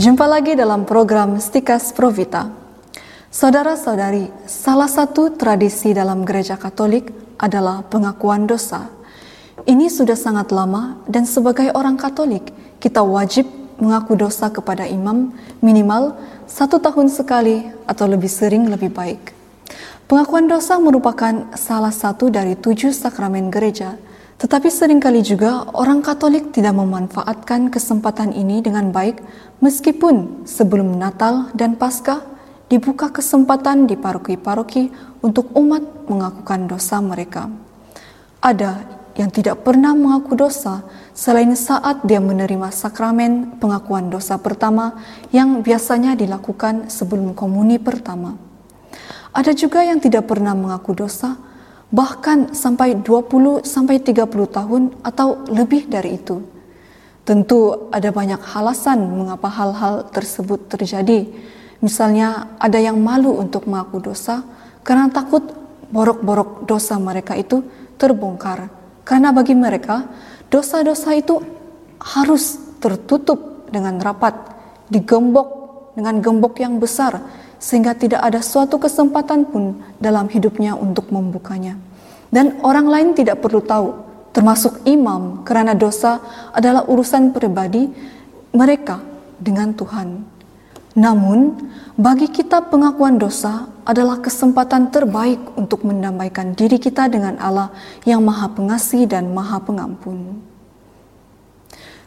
Jumpa lagi dalam program Stikas Provita. Saudara-saudari, salah satu tradisi dalam gereja Katolik adalah pengakuan dosa. Ini sudah sangat lama dan sebagai orang Katolik, kita wajib mengaku dosa kepada imam minimal satu tahun sekali atau lebih sering lebih baik. Pengakuan dosa merupakan salah satu dari tujuh sakramen gereja – tetapi sering kali juga orang Katolik tidak memanfaatkan kesempatan ini dengan baik meskipun sebelum Natal dan Paskah dibuka kesempatan di paroki-paroki untuk umat mengakukan dosa mereka. Ada yang tidak pernah mengaku dosa selain saat dia menerima sakramen pengakuan dosa pertama yang biasanya dilakukan sebelum komuni pertama. Ada juga yang tidak pernah mengaku dosa bahkan sampai 20 sampai 30 tahun atau lebih dari itu. Tentu ada banyak alasan mengapa hal-hal tersebut terjadi. Misalnya ada yang malu untuk mengaku dosa karena takut borok-borok dosa mereka itu terbongkar. Karena bagi mereka dosa-dosa itu harus tertutup dengan rapat, digembok dengan gembok yang besar sehingga tidak ada suatu kesempatan pun dalam hidupnya untuk membukanya. Dan orang lain tidak perlu tahu, termasuk imam, karena dosa adalah urusan pribadi mereka dengan Tuhan. Namun, bagi kita pengakuan dosa adalah kesempatan terbaik untuk mendamaikan diri kita dengan Allah yang Maha Pengasih dan Maha Pengampun.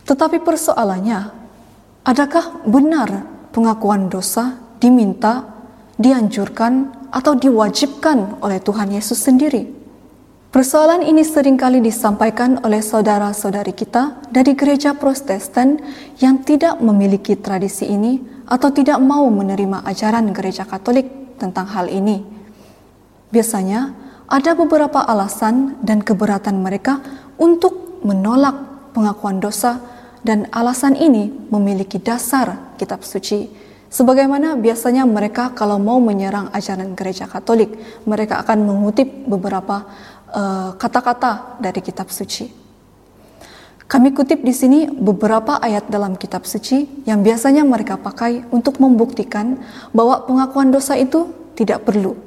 Tetapi persoalannya, adakah benar pengakuan dosa diminta, dianjurkan, atau diwajibkan oleh Tuhan Yesus sendiri. Persoalan ini sering kali disampaikan oleh saudara-saudari kita dari gereja Protestan yang tidak memiliki tradisi ini atau tidak mau menerima ajaran gereja Katolik tentang hal ini. Biasanya ada beberapa alasan dan keberatan mereka untuk menolak pengakuan dosa dan alasan ini memiliki dasar kitab suci Sebagaimana biasanya mereka kalau mau menyerang ajaran gereja Katolik, mereka akan mengutip beberapa eh, kata-kata uh, dari kitab suci. Kami kutip di sini beberapa ayat dalam kitab suci yang biasanya mereka pakai untuk membuktikan bahwa pengakuan dosa itu tidak perlu.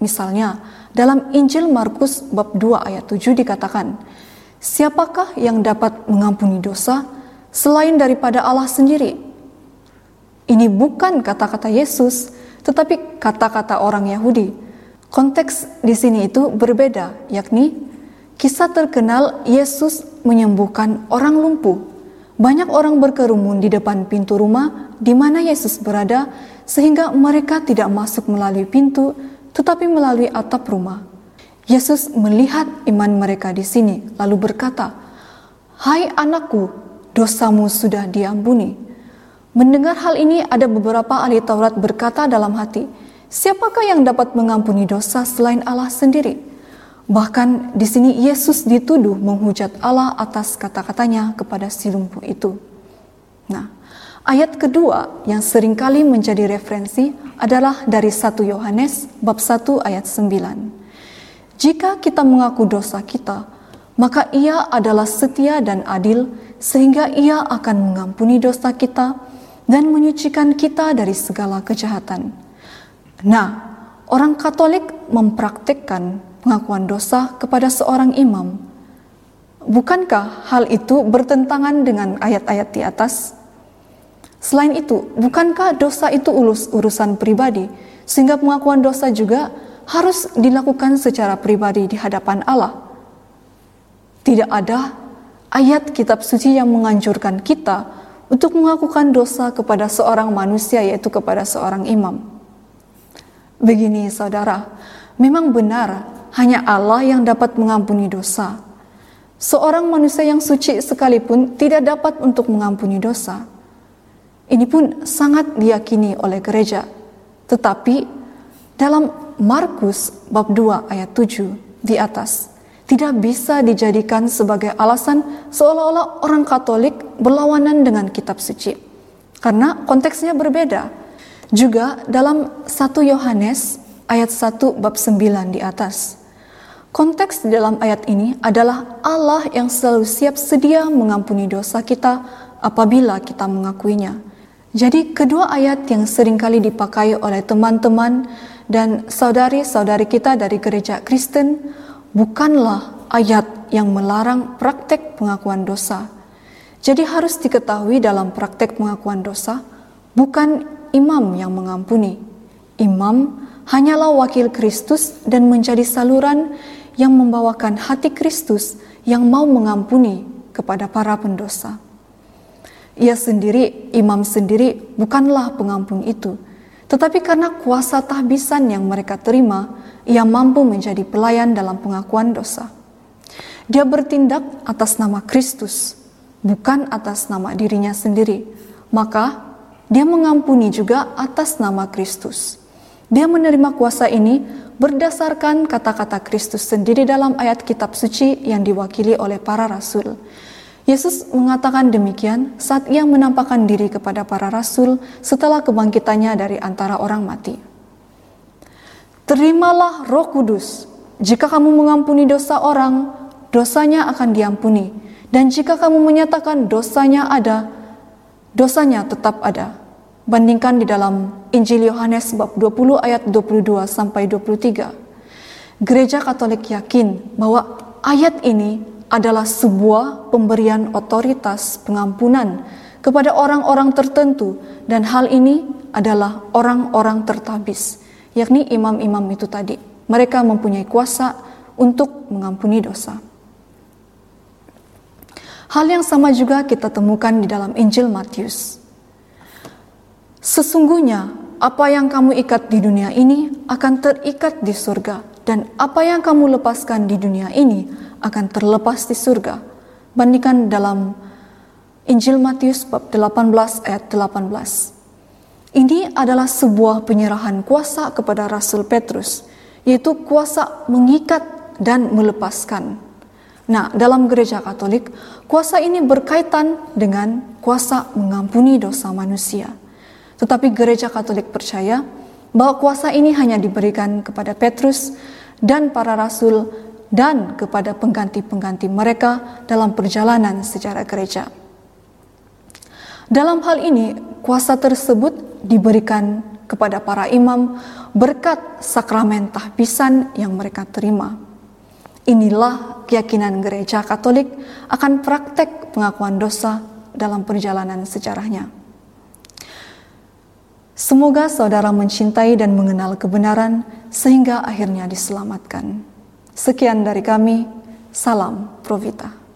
Misalnya, dalam Injil Markus bab 2 ayat 7 dikatakan, Siapakah yang dapat mengampuni dosa selain daripada Allah sendiri? Ini bukan kata-kata Yesus, tetapi kata-kata orang Yahudi. Konteks di sini itu berbeda, yakni kisah terkenal Yesus menyembuhkan orang lumpuh. Banyak orang berkerumun di depan pintu rumah di mana Yesus berada, sehingga mereka tidak masuk melalui pintu, tetapi melalui atap rumah. Yesus melihat iman mereka di sini, lalu berkata, "Hai anakku, dosamu sudah diampuni." Mendengar hal ini, ada beberapa ahli Taurat berkata dalam hati, "Siapakah yang dapat mengampuni dosa selain Allah sendiri?" Bahkan di sini Yesus dituduh menghujat Allah atas kata-katanya kepada si lumpuh itu. Nah, ayat kedua yang sering kali menjadi referensi adalah dari 1 Yohanes bab 1 ayat 9. Jika kita mengaku dosa kita, maka ia adalah setia dan adil sehingga ia akan mengampuni dosa kita dan menyucikan kita dari segala kejahatan. Nah, orang Katolik mempraktikkan pengakuan dosa kepada seorang imam. Bukankah hal itu bertentangan dengan ayat-ayat di atas? Selain itu, bukankah dosa itu ulus urusan pribadi, sehingga pengakuan dosa juga harus dilakukan secara pribadi di hadapan Allah? Tidak ada ayat kitab suci yang menganjurkan kita untuk melakukan dosa kepada seorang manusia, yaitu kepada seorang imam. Begini, saudara, memang benar hanya Allah yang dapat mengampuni dosa. Seorang manusia yang suci sekalipun tidak dapat untuk mengampuni dosa. Ini pun sangat diyakini oleh gereja. Tetapi dalam Markus bab 2 ayat 7 di atas tidak bisa dijadikan sebagai alasan seolah-olah orang Katolik berlawanan dengan kitab suci. Karena konteksnya berbeda. Juga dalam 1 Yohanes ayat 1 bab 9 di atas. Konteks dalam ayat ini adalah Allah yang selalu siap sedia mengampuni dosa kita apabila kita mengakuinya. Jadi kedua ayat yang sering kali dipakai oleh teman-teman dan saudari-saudari kita dari gereja Kristen bukanlah ayat yang melarang praktek pengakuan dosa. Jadi harus diketahui dalam praktek pengakuan dosa bukan imam yang mengampuni. Imam hanyalah wakil Kristus dan menjadi saluran yang membawakan hati Kristus yang mau mengampuni kepada para pendosa. Ia sendiri, imam sendiri, bukanlah pengampun itu, tetapi karena kuasa tahbisan yang mereka terima, ia mampu menjadi pelayan dalam pengakuan dosa. Dia bertindak atas nama Kristus, bukan atas nama dirinya sendiri. Maka, dia mengampuni juga atas nama Kristus. Dia menerima kuasa ini berdasarkan kata-kata Kristus sendiri dalam ayat kitab suci yang diwakili oleh para rasul. Yesus mengatakan demikian saat ia menampakkan diri kepada para rasul setelah kebangkitannya dari antara orang mati. Terimalah Roh Kudus. Jika kamu mengampuni dosa orang, dosanya akan diampuni. Dan jika kamu menyatakan dosanya ada, dosanya tetap ada. Bandingkan di dalam Injil Yohanes bab 20 ayat 22 sampai 23. Gereja Katolik yakin bahwa ayat ini adalah sebuah pemberian otoritas pengampunan kepada orang-orang tertentu dan hal ini adalah orang-orang tertabis, yakni imam-imam itu tadi. Mereka mempunyai kuasa untuk mengampuni dosa. Hal yang sama juga kita temukan di dalam Injil Matius. Sesungguhnya apa yang kamu ikat di dunia ini akan terikat di surga dan apa yang kamu lepaskan di dunia ini akan terlepas di surga. Bandingkan dalam Injil Matius bab 18 ayat 18. Ini adalah sebuah penyerahan kuasa kepada Rasul Petrus, yaitu kuasa mengikat dan melepaskan. Nah, dalam gereja Katolik, kuasa ini berkaitan dengan kuasa mengampuni dosa manusia. Tetapi gereja Katolik percaya bahwa kuasa ini hanya diberikan kepada Petrus dan para rasul dan kepada pengganti-pengganti mereka dalam perjalanan secara gereja. Dalam hal ini, kuasa tersebut diberikan kepada para imam berkat sakramen tahbisan yang mereka terima. Inilah keyakinan gereja Katolik akan praktek pengakuan dosa dalam perjalanan sejarahnya. Semoga saudara mencintai dan mengenal kebenaran sehingga akhirnya diselamatkan. Sekian dari kami, salam Provita.